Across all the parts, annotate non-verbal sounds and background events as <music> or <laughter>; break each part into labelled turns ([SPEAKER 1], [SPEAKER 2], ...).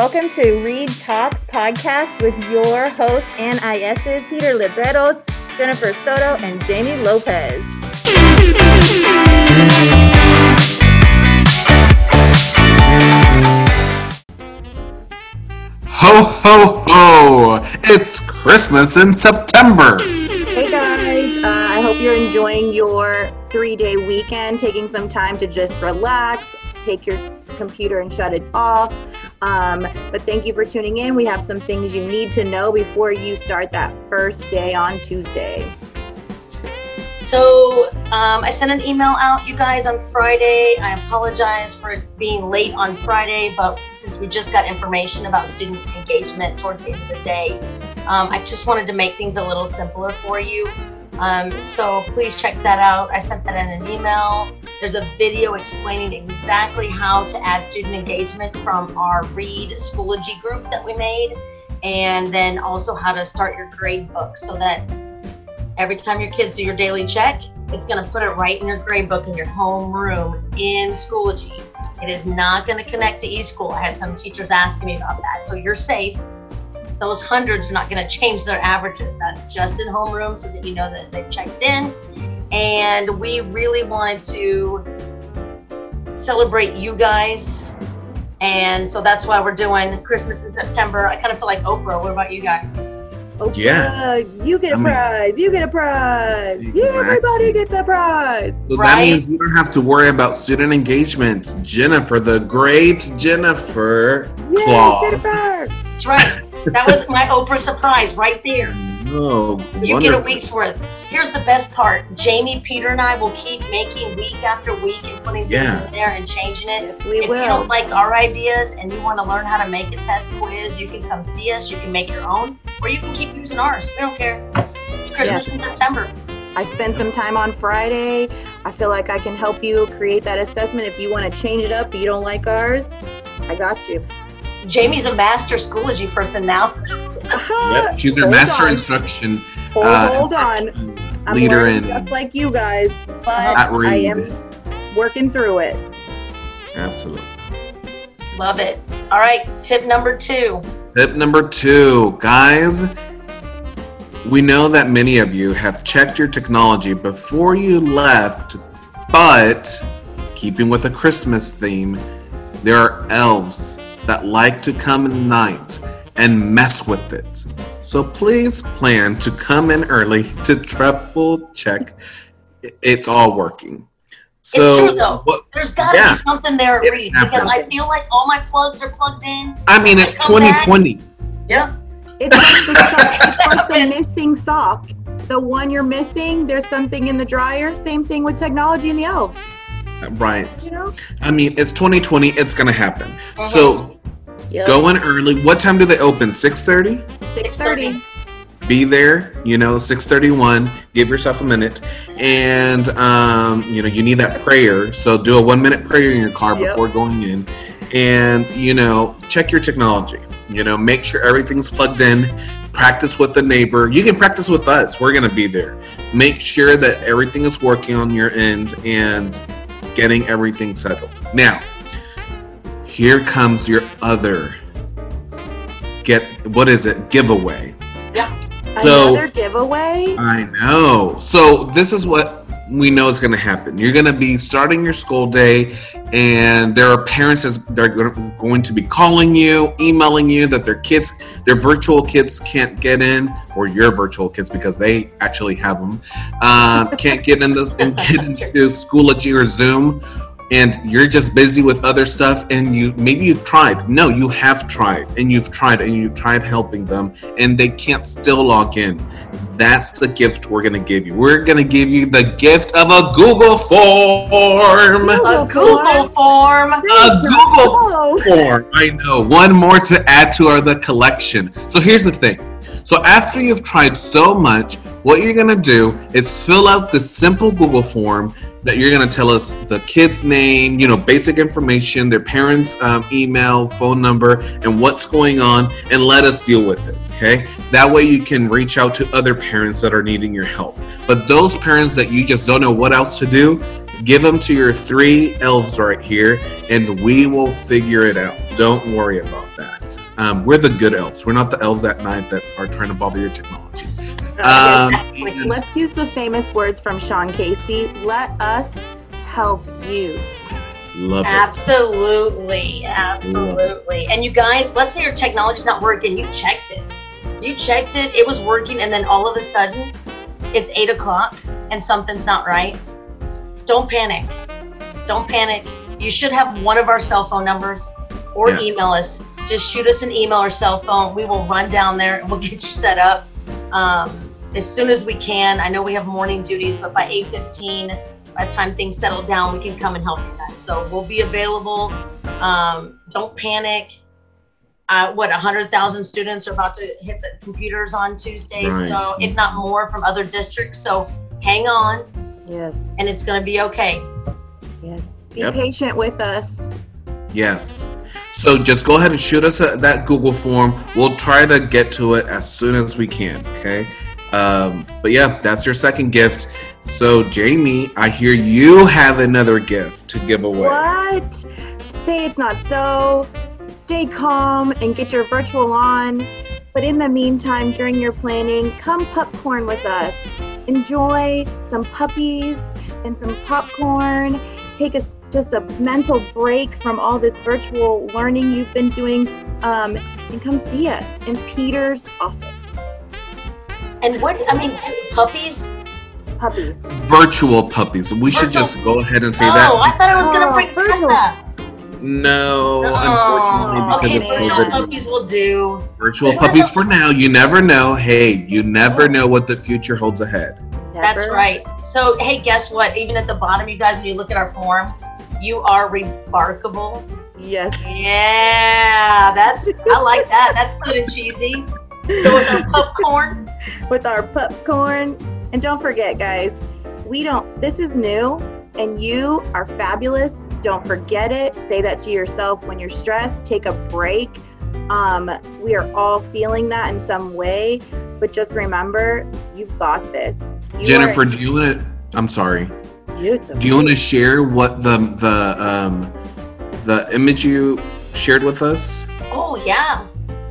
[SPEAKER 1] welcome to Reed Talks podcast with your hosts and ISs Peter Libreros, Jennifer Soto, and Jamie Lopez.
[SPEAKER 2] Ho ho ho! It's Christmas in September!
[SPEAKER 1] Hey guys, uh, I hope you're enjoying your three day weekend, taking some time to just relax, take your computer and shut it off. Um, but thank you for tuning in. We have some things you need to know before you start that first day on Tuesday.
[SPEAKER 3] So um, I sent an email out, you guys, on Friday. I apologize for being late on Friday, but since we just got information about student engagement towards the end of the day, um, I just wanted to make things a little simpler for you. Um, so please check that out. I sent that in an email. There's a video explaining exactly how to add student engagement from our Reed Schoology group that we made, and then also how to start your grade book so that Every time your kids do your daily check, it's going to put it right in your grade book in your home room in Schoology. It is not going to connect to eSchool. I had some teachers asking me about that. So you're safe. Those hundreds are not going to change their averages. That's just in homeroom so that you know that they've checked in. And we really wanted to celebrate you guys. And so that's why we're doing Christmas in September. I kind of feel like Oprah. What about you guys?
[SPEAKER 1] Oprah, yeah. you get a I mean, prize. You get a prize. Exactly. Yeah, everybody gets a prize.
[SPEAKER 2] So right? that means you don't have to worry about student engagement. Jennifer, the great Jennifer
[SPEAKER 1] yeah, Jennifer.
[SPEAKER 3] That's right. That was my Oprah surprise right there. <laughs>
[SPEAKER 2] Oh,
[SPEAKER 3] you wonderful. get a week's worth. Here's the best part: Jamie, Peter, and I will keep making week after week and putting things in there and changing it.
[SPEAKER 1] Yes, we
[SPEAKER 3] if
[SPEAKER 1] will.
[SPEAKER 3] you don't like our ideas and you want to learn how to make a test quiz, you can come see us. You can make your own, or you can keep using ours. We don't care. It's Christmas yes. in September.
[SPEAKER 1] I spend some time on Friday. I feel like I can help you create that assessment. If you want to change it up, you don't like ours, I got you.
[SPEAKER 3] Jamie's a master Schoology person now.
[SPEAKER 2] yep, she's a master on. instruction.
[SPEAKER 1] Hold, uh, hold on. I'm leader in just like you guys, but I am working through it.
[SPEAKER 2] Absolutely.
[SPEAKER 3] Love it. All right, tip number two.
[SPEAKER 2] Tip number two, guys. We know that many of you have checked your technology before you left, but keeping with the Christmas theme, there are elves that like to come at night and mess with it. So please plan to come in early to triple check it's all working. So,
[SPEAKER 3] it's true though. What, There's got to yeah, be something there at Reed because I feel like all my plugs are plugged in.
[SPEAKER 2] I mean, it's 2020.
[SPEAKER 3] Back. Yeah.
[SPEAKER 1] It's like, the, <laughs> it's like the missing sock. The one you're missing, there's something in the dryer. Same thing with technology and the elves.
[SPEAKER 2] Right.
[SPEAKER 1] You know?
[SPEAKER 2] I mean, it's 2020. It's going to happen. Uh-huh. So Yep. Go in early. What time do they open? 6.30?
[SPEAKER 3] 6.30.
[SPEAKER 2] Be there, you know, 6.31. Give yourself a minute. And, um, you know, you need that prayer. So do a one-minute prayer in your car yep. before going in. And, you know, check your technology. You know, make sure everything's plugged in. Practice with the neighbor. You can practice with us. We're going to be there. Make sure that everything is working on your end and getting everything settled. Now, here comes your other get what is it? Giveaway.
[SPEAKER 3] Yeah.
[SPEAKER 1] So another giveaway?
[SPEAKER 2] I know. So this is what we know is going to happen. You're going to be starting your school day and there are parents that are going to be calling you emailing you that their kids their virtual kids can't get in or your virtual kids because they actually have them uh, can't get in the and get into <laughs> schoology or zoom and you're just busy with other stuff and you maybe you've tried. No you have tried and you've tried and you've tried helping them and they can't still log in. That's the gift we're going to give you. We're going to give you the gift of a google form.
[SPEAKER 3] A google form?
[SPEAKER 2] a google form. I know. One more to add to our the collection. So here's the thing so after you've tried so much what you're to do is fill out the simple Google form that you're to tell us the kid's name, you know, basic information, their parents' um, email, phone number, and what's going on, and let us deal with it. Okay. That way you can reach out to other parents that are needing your help. But those parents that you just don't know what else to do, Give them to your three elves right here, and we will figure it out. Don't worry about that. Um, we're the good elves. We're not the elves at night that are trying to bother your technology. Um,
[SPEAKER 1] Like, let's use the famous words from Sean Casey. Let us help you.
[SPEAKER 2] love it.
[SPEAKER 3] Absolutely, absolutely. And you guys, let's say your technology's not working. You checked it. You checked it. It was working, and then all of a sudden, it's eight o'clock and something's not right. Don't panic. Don't panic. You should have one of our cell phone numbers or
[SPEAKER 2] Yes.
[SPEAKER 3] email us. Just shoot us an email or cell phone. We will run down there and we'll <laughs> get you set up um, as soon as we can. I know we have morning duties, but by 8:15, by the time things settle down, we can come and help you guys. So we'll be available. Um, don't panic. Uh, what 100,000 students are about to hit the computers on Tuesday,
[SPEAKER 2] Right.
[SPEAKER 3] so if not more from other districts. So hang on,
[SPEAKER 1] Yes.
[SPEAKER 3] and it's going to be okay.
[SPEAKER 1] Yes. Be
[SPEAKER 2] Yep.
[SPEAKER 1] patient with us.
[SPEAKER 2] Yes. So just go ahead and shoot us a, that Google form. We'll try to get to it as soon as we can. Okay. Um, but yeah, that's your second gift. So Jamie, I hear you have another gift to give away.
[SPEAKER 1] What? Say it's not so. Stay calm and get your virtual on. But in the meantime, during your planning, come popcorn with us. Enjoy some puppies and some popcorn. Take a just a mental break from all this virtual learning you've been doing, um, and come see us in Peter's office.
[SPEAKER 3] And what I mean, puppies.
[SPEAKER 1] Puppies.
[SPEAKER 2] Virtual puppies. We should just go ahead and say
[SPEAKER 3] oh,
[SPEAKER 2] that.
[SPEAKER 3] I thought I was going to
[SPEAKER 1] Oh,
[SPEAKER 3] bring
[SPEAKER 1] virtual.
[SPEAKER 3] Tessa.
[SPEAKER 2] No,
[SPEAKER 3] Oh,
[SPEAKER 2] unfortunately,
[SPEAKER 3] okay,
[SPEAKER 2] because of
[SPEAKER 3] virtual puppies will do.
[SPEAKER 2] Virtual puppies for now. You never know. Hey, you never know what the future holds ahead.
[SPEAKER 3] That's right. So, hey, guess what? Even at the bottom, you guys, when you look at our form, you are remarkable.
[SPEAKER 1] Yes.
[SPEAKER 3] Yeah, that's I like that. That's good and cheesy. So with our popcorn,
[SPEAKER 1] with our popcorn. And don't forget, guys, we don't, this is new and you are fabulous. Don't forget it. Say that to yourself when you're stressed. Take a break. Um, we are all feeling that in some way, but just remember, you've got this. You
[SPEAKER 2] Jennifer, do you want to? I'm sorry.
[SPEAKER 1] you, it's
[SPEAKER 2] Do you want to share what the the um the image you shared with us?
[SPEAKER 3] oh yeah,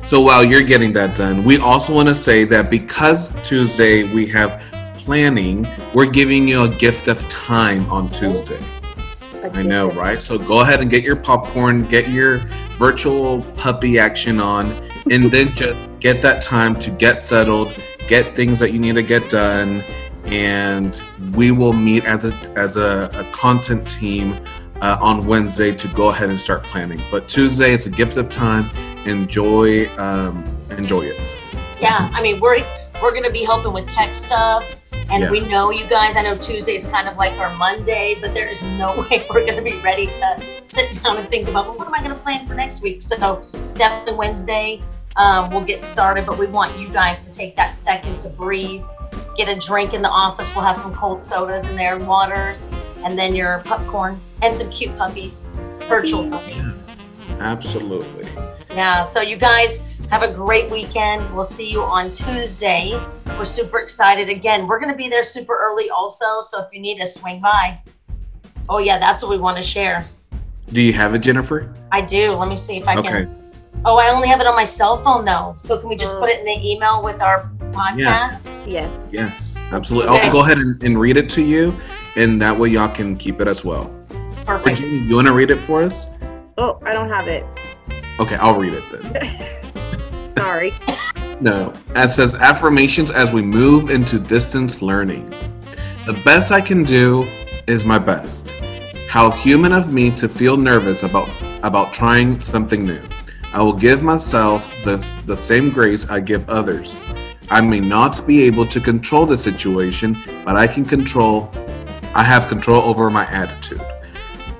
[SPEAKER 2] So while you're getting that done, we also want to say that because Tuesday we have planning, we're giving you a gift of time on Tuesday. I know, right? So go ahead and get your popcorn, get your virtual puppy action on, and then <laughs> just get that time to get settled, get things that you need to get done, and we will meet as a as a, a content team uh, on Wednesday to go ahead and start planning. But Tuesday, it's a gift of time. Enjoy, um, enjoy it.
[SPEAKER 3] yeah. I mean, we're we're gonna be helping with tech stuff, and
[SPEAKER 2] Yeah.
[SPEAKER 3] we know you guys. I know Tuesday's kind of like our Monday, but there is no <laughs> way we're gonna be ready to sit down and think about well, what am I gonna plan for next week. So definitely Wednesday, um, we'll get started. But we want you guys to take that second to breathe. Get a drink in the office. We'll have some cold sodas in there, waters, and then your popcorn and some cute puppies, virtual puppies.
[SPEAKER 2] Absolutely.
[SPEAKER 3] Yeah, so you guys have a great weekend. We'll see you on Tuesday. We're super excited. Again, we're going to be there super early also, so if you need us, swing by. Oh, yeah, that's what we want to share.
[SPEAKER 2] Do you have it, Jennifer?
[SPEAKER 3] I do. Let me see if I
[SPEAKER 2] Okay.
[SPEAKER 3] can. Oh, I only have it on my cell phone though. So can we just put it in the email with our podcast? Yeah.
[SPEAKER 1] Yes.
[SPEAKER 2] Yes, absolutely.
[SPEAKER 3] Okay.
[SPEAKER 2] I'll go ahead and, and read it to you, and that way y'all can keep it as well.
[SPEAKER 3] Perfect.
[SPEAKER 2] Jamie, you want to read it for us?
[SPEAKER 1] Oh, I don't have it.
[SPEAKER 2] Okay, I'll read it then. <laughs>
[SPEAKER 1] Sorry. <laughs>
[SPEAKER 2] No. as says affirmations as we move into distance learning. The best I can do is my best. How human of me to feel nervous about about trying something new. I will give myself the, the same grace I give others. I may not be able to control the situation, but I can control I have control over my attitude.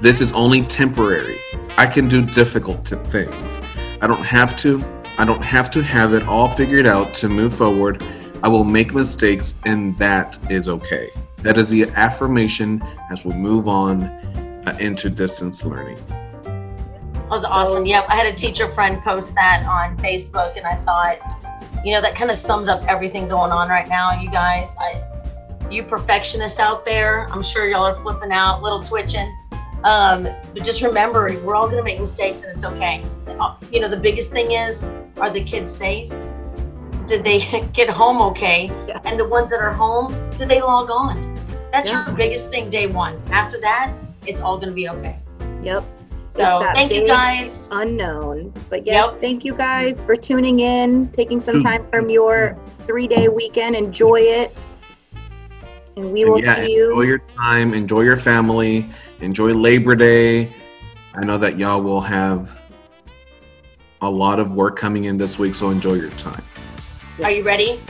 [SPEAKER 2] This is only temporary. I can do difficult things. I don't have to I don't have to have it all figured out to move forward. I will make mistakes and that is okay. That is the affirmation as we move on uh, into distance learning.
[SPEAKER 3] That was awesome. Yep, I had a teacher friend post that on Facebook, and I thought, you know, that kind of sums up everything going on right now, you guys. I you perfectionists out there, I'm sure y'all are flipping out, little twitching. Um, but just remember, we're all gonna make mistakes and it's okay. Uh, You know, the biggest thing is, are the kids safe? Did they <laughs> get home okay?
[SPEAKER 1] Yeah.
[SPEAKER 3] And the ones that are home, did they log on? That's
[SPEAKER 1] Yeah.
[SPEAKER 3] your biggest thing day one. After that, it's all gonna be okay.
[SPEAKER 1] Yep.
[SPEAKER 3] So thank you guys.
[SPEAKER 1] Unknown. But yes,
[SPEAKER 3] Yep.
[SPEAKER 1] thank you guys for tuning in, taking some
[SPEAKER 2] mm.
[SPEAKER 1] time from your three day weekend. Enjoy it. And we will
[SPEAKER 2] And yeah,
[SPEAKER 1] see you.
[SPEAKER 2] enjoy your time, enjoy your family, enjoy Labor Day. I know that y'all will have a lot of work coming in this week, so enjoy your time.
[SPEAKER 3] Are you ready?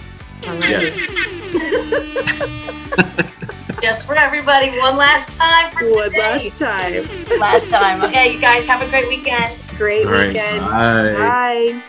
[SPEAKER 2] Yes. <laughs>
[SPEAKER 3] Just for everybody, one last time for
[SPEAKER 1] One
[SPEAKER 3] today.
[SPEAKER 1] last time.
[SPEAKER 3] Last time. Okay, you guys have a great weekend.
[SPEAKER 1] Great
[SPEAKER 2] All right.
[SPEAKER 1] weekend.
[SPEAKER 2] Bye.
[SPEAKER 1] Bye.